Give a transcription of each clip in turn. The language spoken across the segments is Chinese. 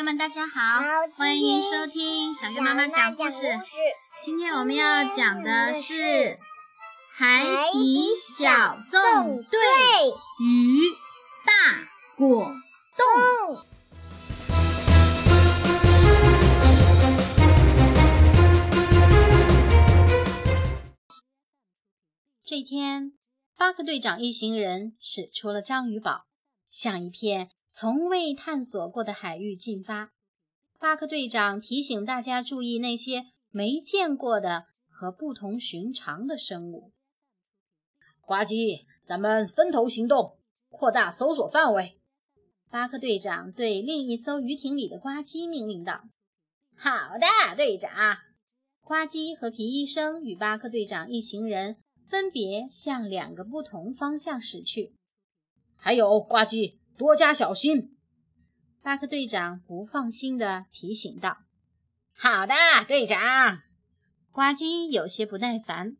友们，大家好，欢迎收听小月妈妈讲故事。今天我们要讲的是《海底小纵队与大果冻》。这天，巴克队长一行人使出了章鱼堡，向一片从未探索过的海域进发。巴克队长提醒大家注意那些没见过的和不同寻常的生物。呱唧，咱们分头行动，扩大搜索范围。巴克队长对另一艘鱼艇里的呱唧命令道：“好的，队长。”呱唧和皮医生与巴克队长一行人。分别向两个不同方向驶去。还有呱唧，多加小心！巴克队长不放心地提醒道。“好的，队长。”呱唧有些不耐烦。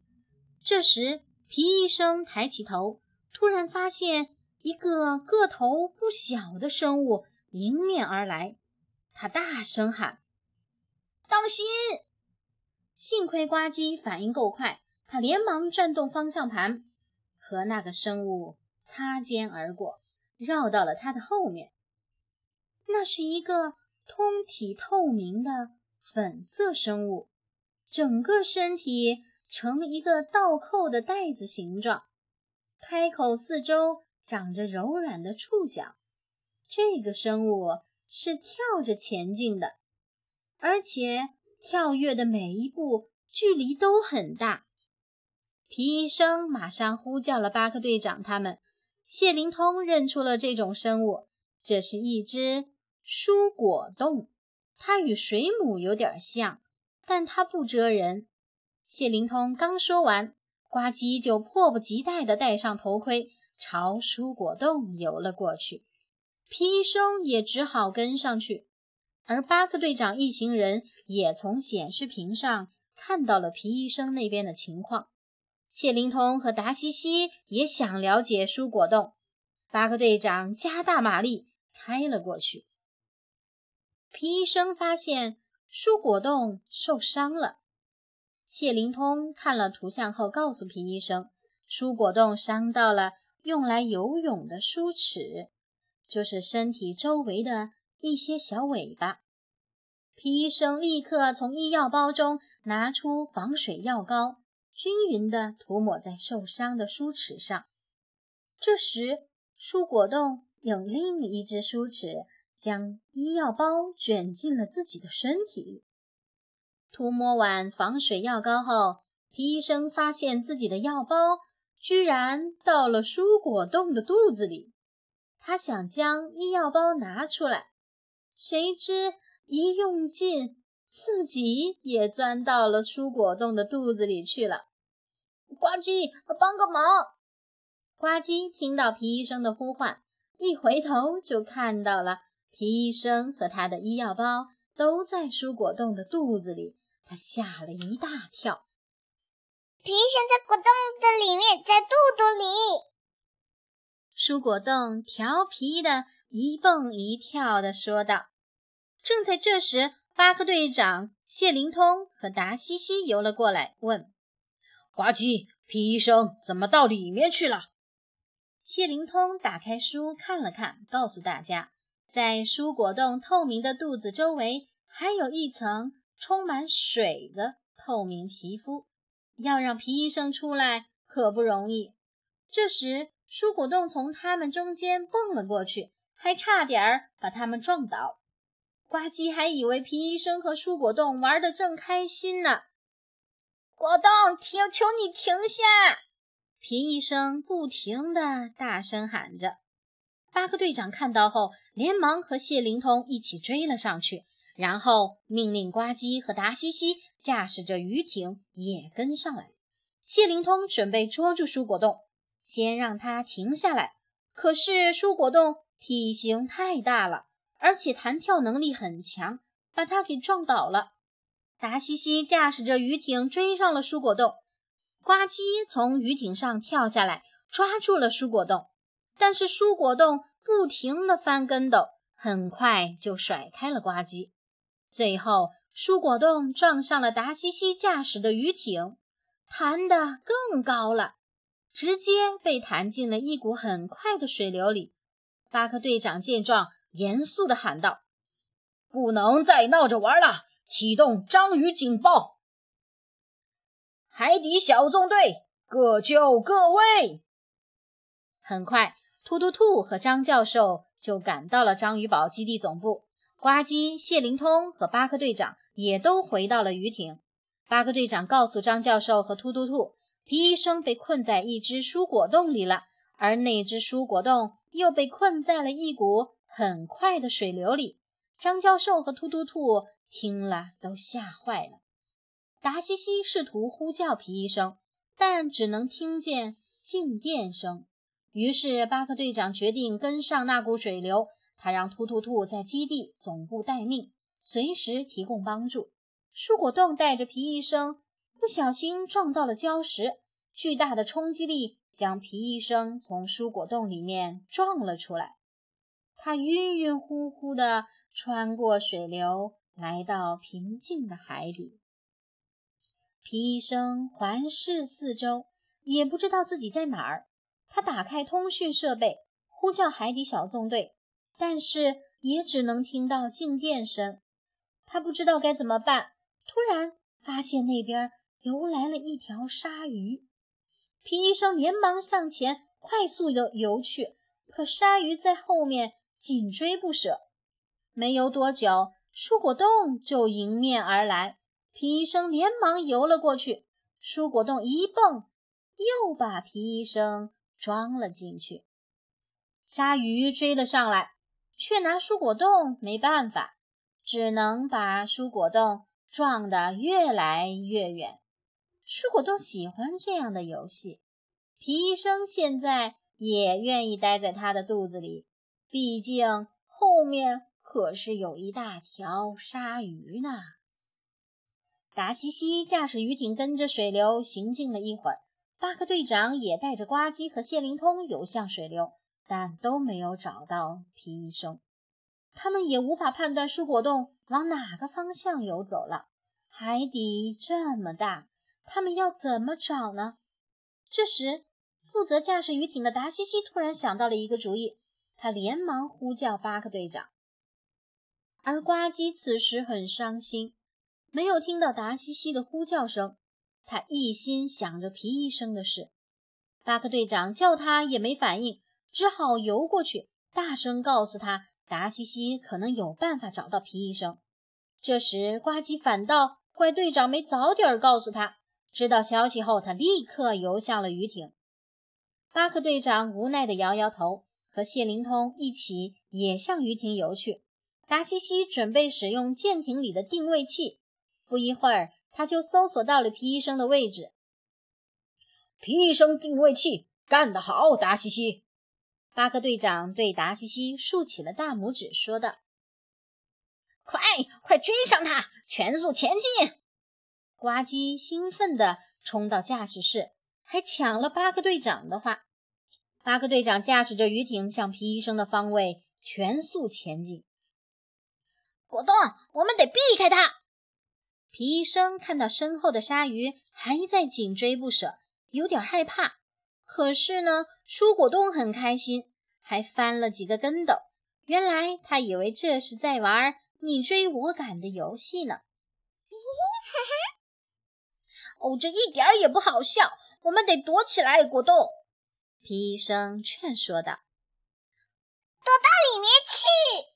这时，皮医生抬起头，突然发现一个个头不小的生物迎面而来。他大声喊：“当心！”幸亏呱唧反应够快。他连忙转动方向盘，和那个生物擦肩而过，绕到了他的后面。那是一个通体透明的粉色生物，整个身体呈一个倒扣的袋子形状，开口四周长着柔软的触角。这个生物是跳着前进的，而且跳跃的每一步距离都很大。皮医生马上呼叫了巴克队长他们。谢灵通认出了这种生物，这是一只蔬果冻。它与水母有点像，但它不蜇人。谢灵通刚说完，呱唧就迫不及待地戴上头盔，朝蔬果冻游了过去。皮医生也只好跟上去，而巴克队长一行人也从显示屏上看到了皮医生那边的情况。谢灵通和达西西也想了解蔬果冻，巴克队长加大马力开了过去。皮医生发现蔬果冻受伤了。谢灵通看了图像后，告诉皮医生，蔬果冻伤到了用来游泳的梳齿，就是身体周围的一些小尾巴。皮医生立刻从医药包中拿出防水药膏。均匀地涂抹在受伤的梳齿上。这时，蔬果冻用另一只梳齿将医药包卷进了自己的身体里。涂抹完防水药膏后，皮医生发现自己的药包居然到了蔬果冻的肚子里。他想将医药包拿出来，谁知一用劲，自己也钻到了蔬果冻的肚子里去了。呱唧，帮个忙！呱唧听到皮医生的呼唤，一回头就看到了皮医生和他的医药包都在蔬果冻的肚子里，他吓了一大跳。皮医生在果冻的里面，在肚肚里。蔬果冻调皮的一蹦一跳的说道。正在这时，巴克队长、谢灵通和达西西游了过来，问。呱唧，皮医生怎么到里面去了？谢灵通打开书看了看，告诉大家，在蔬果冻透明的肚子周围还有一层充满水的透明皮肤，要让皮医生出来可不容易。这时，蔬果冻从他们中间蹦了过去，还差点儿把他们撞倒。呱唧还以为皮医生和蔬果冻玩得正开心呢。果冻，停！求你停下！皮医生不停地大声喊着。巴克队长看到后，连忙和谢灵通一起追了上去，然后命令呱唧和达西西驾驶着鱼艇也跟上来。谢灵通准备捉住蔬果冻，先让它停下来。可是蔬果冻体型太大了，而且弹跳能力很强，把它给撞倒了。达西西驾驶着鱼艇追上了蔬果冻，呱唧从鱼艇上跳下来，抓住了蔬果冻。但是蔬果冻不停地翻跟斗，很快就甩开了呱唧。最后，蔬果冻撞上了达西西驾驶的鱼艇，弹得更高了，直接被弹进了一股很快的水流里。巴克队长见状，严肃地喊道：“不能再闹着玩了，启动章鱼警报！海底小纵队，各就各位！”很快，突突兔和张教授就赶到了章鱼堡基地总部。呱唧、谢灵通和巴克队长也都回到了鱼艇。巴克队长告诉张教授和突突兔，皮医生被困在一只蔬果洞里了，而那只蔬果洞又被困在了一股很快的水流里。张教授和突突兔听了都吓坏了。达西西试图呼叫皮医生，但只能听见静电声。于是巴克队长决定跟上那股水流。他让突突兔在基地总部待命，随时提供帮助。蔬果洞带着皮医生不小心撞到了礁石，巨大的冲击力将皮医生从蔬果洞里面撞了出来。他晕晕乎乎地穿过水流，来到平静的海底。皮医生环视四周，也不知道自己在哪儿。他打开通讯设备，呼叫海底小纵队。但是也只能听到静电声，他不知道该怎么办。突然发现那边游来了一条鲨鱼，皮医生连忙向前快速游游去，可鲨鱼在后面紧追不舍。没游多久，蔬果冻就迎面而来，皮医生连忙游了过去，蔬果冻一蹦，又把皮医生装了进去。鲨鱼追了上来。却拿蔬果冻没办法，只能把蔬果冻撞得越来越远。蔬果冻喜欢这样的游戏，皮医生现在也愿意待在他的肚子里，毕竟后面可是有一大条鲨鱼呢。达西西驾驶鱼艇跟着水流行进了一会儿，巴克队长也带着呱唧和谢灵通游向水流。但都没有找到皮医生，他们也无法判断蔬果洞往哪个方向游走了。海底这么大，他们要怎么找呢？这时，负责驾驶鱼艇的达西西突然想到了一个主意，他连忙呼叫巴克队长。而呱唧此时很伤心，没有听到达西西的呼叫声，他一心想着皮医生的事。巴克队长叫他也没反应。只好游过去，大声告诉他，达西西可能有办法找到皮医生。这时，呱唧反倒怪队长没早点告诉他。知道消息后，他立刻游向了鱼艇。巴克队长无奈地摇摇头，和谢灵通一起也向鱼艇游去。达西西准备使用舰艇里的定位器，不一会儿，他就搜索到了皮医生的位置。皮医生定位器干得好，达西西。巴克队长对达西西竖起了大拇指，说道：“快，快追上他，全速前进！”呱唧兴奋地冲到驾驶室，还抢了巴克队长的话。巴克队长驾驶着鱼艇向皮医生的方位全速前进。果冻，我们得避开它！皮医生看到身后的鲨鱼还在紧追不舍，有点害怕。可是呢，蔬果冻很开心，还翻了几个跟斗。原来他以为这是在玩你追我赶的游戏呢。咦，哈哈！哦，这一点也不好笑，我们得躲起来。果冻，皮医生劝说道：“躲到里面去。”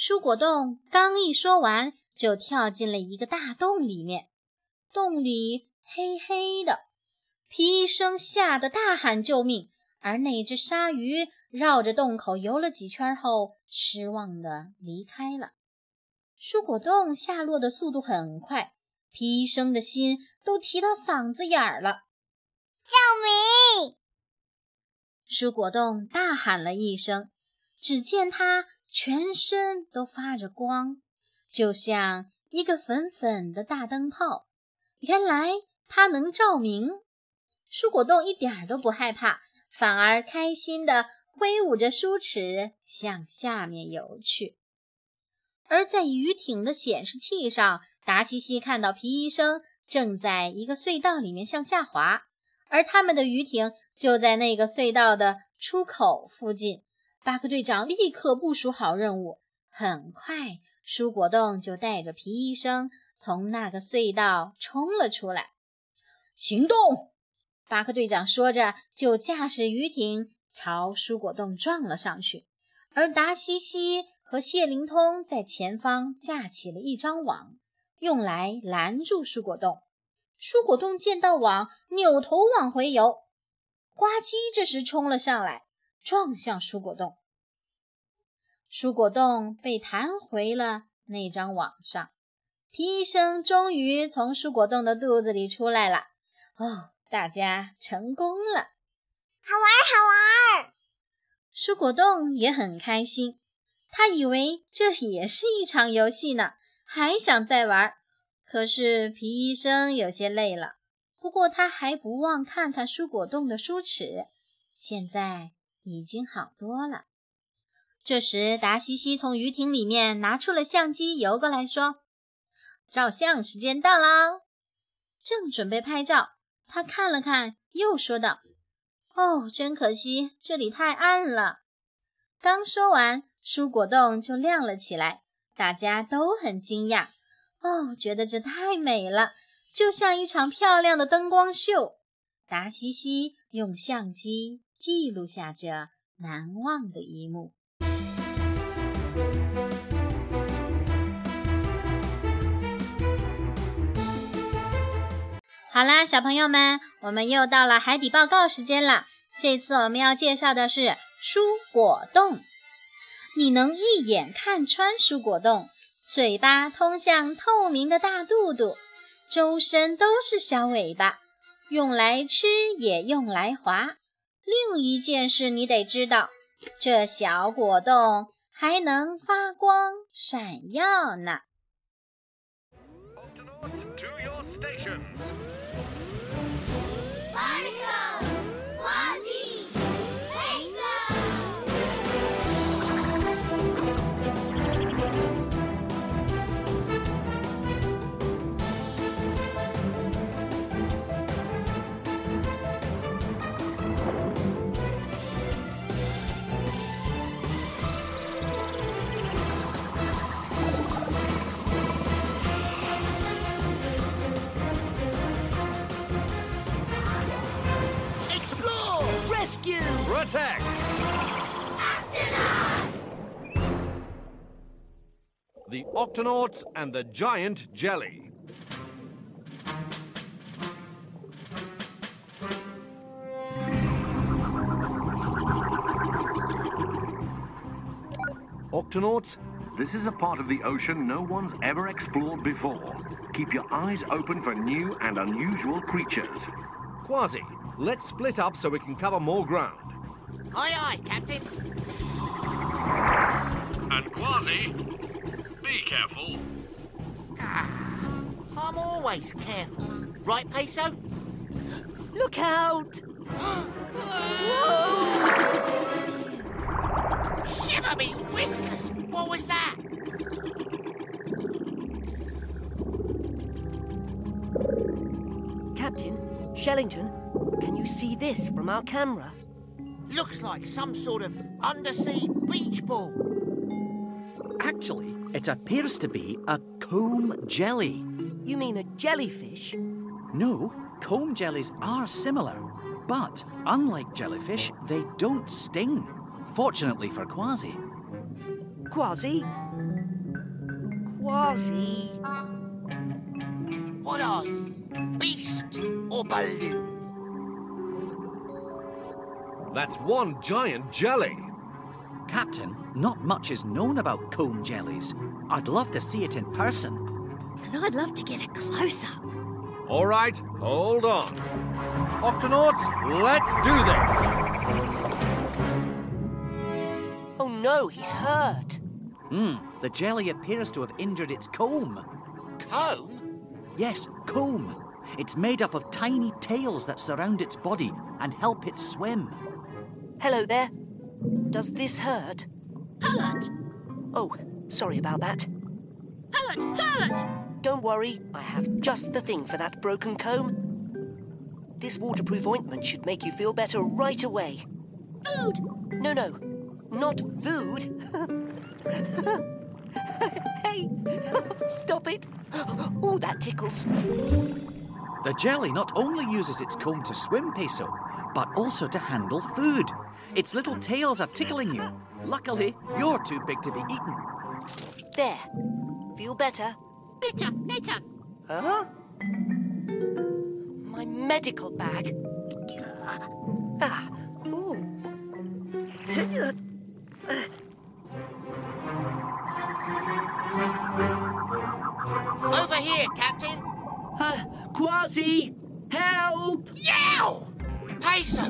蔬果冻刚一说完，就跳进了一个大洞里面，洞里黑黑的。皮医生吓得大喊救命，而那只鲨鱼绕着洞口游了几圈后，失望地离开了。蔬果冻下落的速度很快，皮医生的心都提到嗓子眼儿了。救命！蔬果冻大喊了一声，只见他全身都发着光，就像一个粉粉的大灯泡。原来它能照明。蔬果冻一点儿都不害怕，反而开心地挥舞着梳齿向下面游去。而在鱼艇的显示器上，达西西看到皮医生正在一个隧道里面向下滑，而他们的鱼艇就在那个隧道的出口附近。巴克队长立刻部署好任务，很快，蔬果冻就带着皮医生从那个隧道冲了出来。行动！巴克队长说着，就驾驶鱼艇朝蔬果洞撞了上去，而达西西。和谢灵通在前方架起了一张网，用来拦住蔬果冻。蔬果冻见到网，扭头往回游。呱唧这时冲了上来，撞向蔬果冻。蔬果冻被弹回了那张网上。皮医生终于从蔬果冻的肚子里出来了。哦，大家成功了，好玩，好玩！蔬果冻也很开心。他以为这也是一场游戏呢，还想再玩。可是皮医生有些累了，不过他还不忘看看蔬果冻的梳齿，现在已经好多了。这时，达西西从鱼艇里面拿出了相机，游过来说：“照相时间到啦！”正准备拍照，他看了看，又说道：“哦，真可惜，这里太暗了。”刚说完。蔬果洞就亮了起来，大家都很惊讶哦，觉得这太美了，就像一场漂亮的灯光秀。达西西用相机记录下这难忘的一幕。好啦，小朋友们，我们又到了海底报告时间了。这次我们要介绍的是蔬果冻。你能一眼看穿蔬果冻，嘴巴通向透明的大肚肚，周身都是小尾巴，用来吃也用来滑。另一件事你得知道，这小果冻还能发光闪耀呢。Rescue! Protect! The Octonauts and the Giant Jelly. Octonauts, this is a part of the ocean no one's ever explored before. Keep your eyes open for new and unusual creatures. Quasi, Let's split up so we can cover more ground. Aye, aye, Captain. And Quasi, be careful. Ah, I'm always careful. Right, Peso? Look out! Shiver me whiskers! What was that? Captain, Shellington, can you see this from our camera? Looks like some sort of undersea beach ball. Actually, it appears to be a comb jelly. You mean a jellyfish? No, comb jellies are similar, but unlike jellyfish, they don't sting. Fortunately for Quasi. Quasi? Quasi? What are you? Beast or balloon? That's one giant jelly. Captain, not much is known about comb jellies. I'd love to see it in person. And I'd love to get a close up. All right, hold on. Octonauts, let's do this. Oh no, he's hurt. Hmm, the jelly appears to have injured its comb. Comb? Yes, comb. It's made up of tiny tails that surround its body and help it swim. Hello there. Does this hurt? Hurt? Oh, sorry about that. Hurt! Hurt! Don't worry, I have just the thing for that broken comb. This waterproof ointment should make you feel better right away. Food? No, no, not food. hey, stop it. Oh, that tickles. The jelly not only uses its comb to swim, Peso, but also to handle food. Its little tails are tickling you. Luckily, you're too big to be eaten. There. Feel better? Better, better. Huh? My medical bag. Ah, ooh. Over here, Captain. Uh, Quasi, help! Yow! Peso,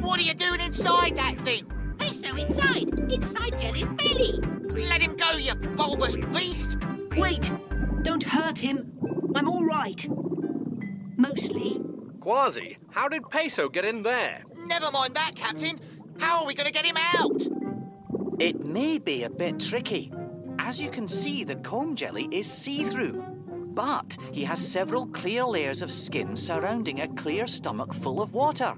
what are you doing inside that thing? Peso inside, inside Jelly's belly. Let him go, you bulbous beast! Wait! Don't hurt him. I'm all right. Mostly. Quasi, how did Peso get in there? Never mind that, Captain. How are we going to get him out? It may be a bit tricky. As you can see, the comb jelly is see-through. But he has several clear layers of skin surrounding a clear stomach full of water.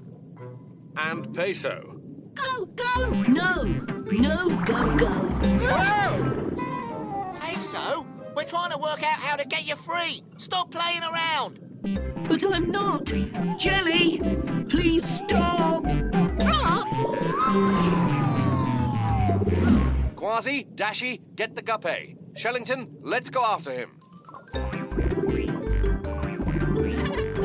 And Peso. Go, go. No! No, go, go. No! Peso, we're trying to work out how to get you free. Stop playing around. But I'm not. Jelly! Please stop! Quasi, Dashy, get the guppy. Shellington, let's go after him.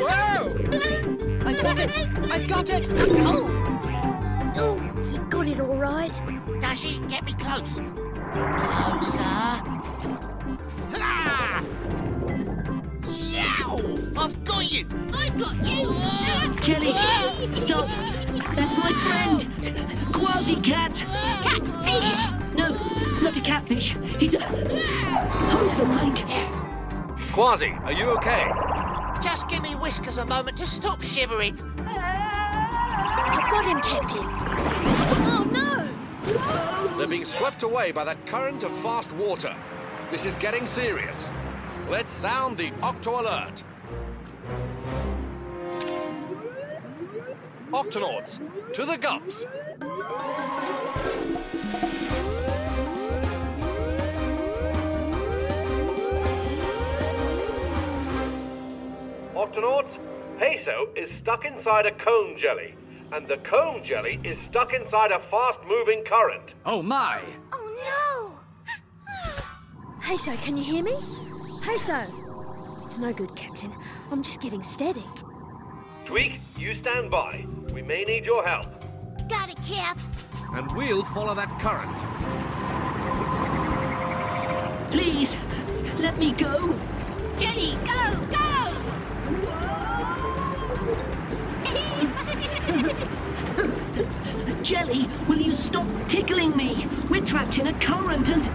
I got it! I got it! Oh! Oh, he got it all right. Dashy, get me close. Closer. Ah! Yow! I've got you! I've got you. Jelly, stop! That's my friend! Quasi cat! Catfish. No, not a catfish. He's a. Oh, never mind. Quasi, are you okay? Just give me Whiskers a moment to stop shivering. I've got him, Captain. Oh, no. They're being swept away by that current of fast water. This is getting serious. Let's sound the Octo Alert. Octonauts, to the gups. Octonauts, Peso is stuck inside a cone jelly, and the cone jelly is stuck inside a fast-moving current. Oh my! Oh, no! Peso, can you hear me? Peso! It's no good, Captain. I'm just getting static. Tweak, you stand by. We may need your help. Got it, Cap. And we'll follow that current. Please, let me go. Jelly, go, go. Jelly, will you stop tickling me? We're trapped in a current and.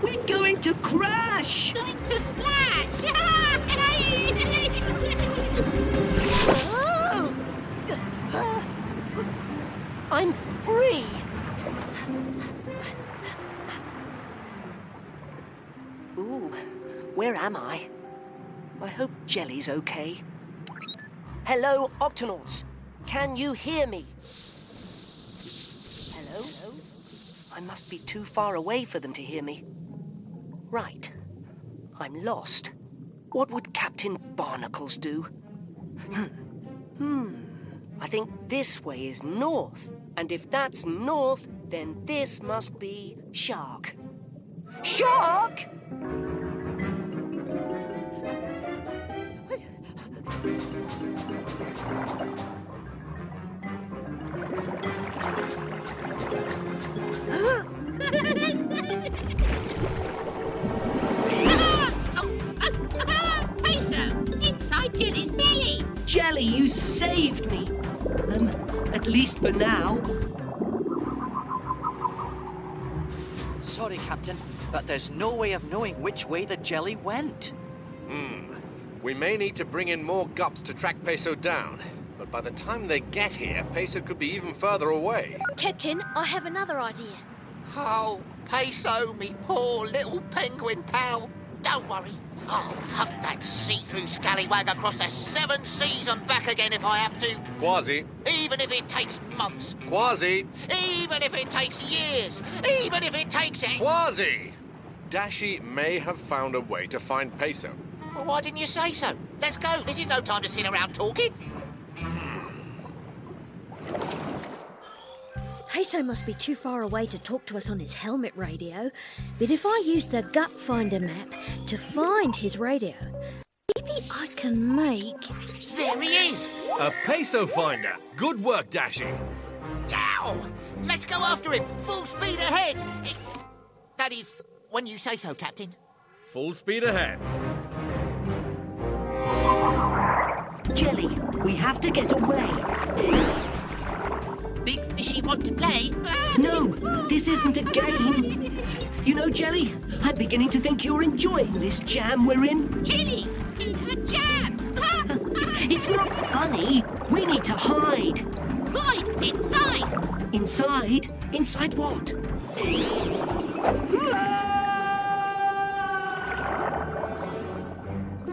We're going to crash! Going to splash. Oh! I'm free! Ooh, where am I? I hope Jelly's okay. Hello, Octonauts. Can you hear me? Hello? I must be too far away for them to hear me. Right. I'm lost. What would Captain Barnacles do? Hmm. Hmm. I think this way is north. And if that's north, then this must be Shark. Shark! Jelly, you saved me. Um, at least for now. Sorry, Captain, but there's no way of knowing which way the jelly went. Hmm. We may need to bring in more gups to track Peso down. But by the time they get here, Peso could be even further away. Captain, I have another idea. Oh, Peso, me poor little penguin pal. Don't worry. I'll hunt that see-through scallywag across the seven seas and back again if I have to. Quasi, Even if it takes months. Quasi, Even if it takes years. Even if it takes it. Quasi! Dashi may have found a way to find Peso. Well, why didn't you say so? Let's go. This is no time to sit around talking. Peso must be too far away to talk to us on his helmet radio. But if I use the Gut Finder map to find his radio, maybe I can make. There he is. A Peso finder. Good work, Dashi. Yow! Let's go after him. Full speed ahead. That is, when you say so, Captain. Full speed ahead. Jelly, we have to get away. Big fishy want to play? No, this isn't a game. You know, Jelly, I'm beginning to think you're enjoying this jam we're in. Jelly in a jam. It's not funny. We need to hide. Hide inside. Inside? Inside what?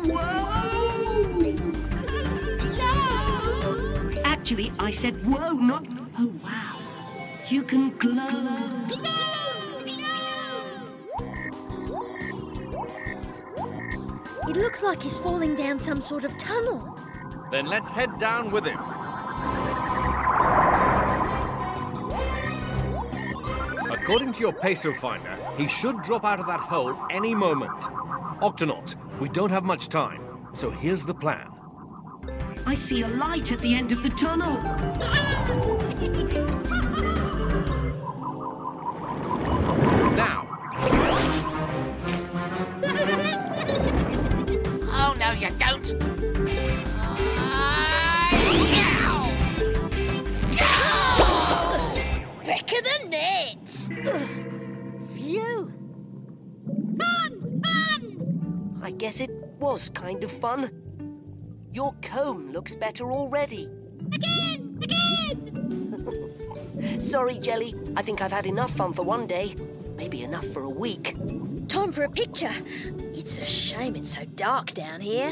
Whoa! Actually, I said whoa, not oh wow. You can glow. It looks like he's falling down some sort of tunnel. Then let's head down with him. According to your Peso finder, he should drop out of that hole any moment. Octonauts, we don't have much time, so here's the plan. I see a light at the end of the tunnel. Guess it was kind of fun. Your comb looks better already. Again, again. Sorry, Jelly. I think I've had enough fun for one day. Maybe enough for a week. Time for a picture. It's a shame it's so dark down here.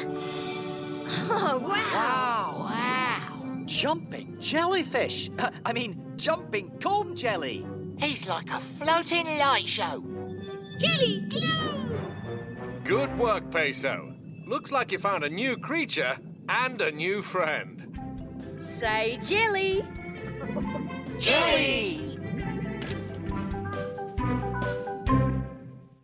Oh, wow! Wow. wow. Jumping jellyfish. Uh, I mean, jumping comb jelly. He's like a floating light show. Jelly glue. Good work, Peso. Looks like you found a new creature and a new friend. Say jelly! Jelly!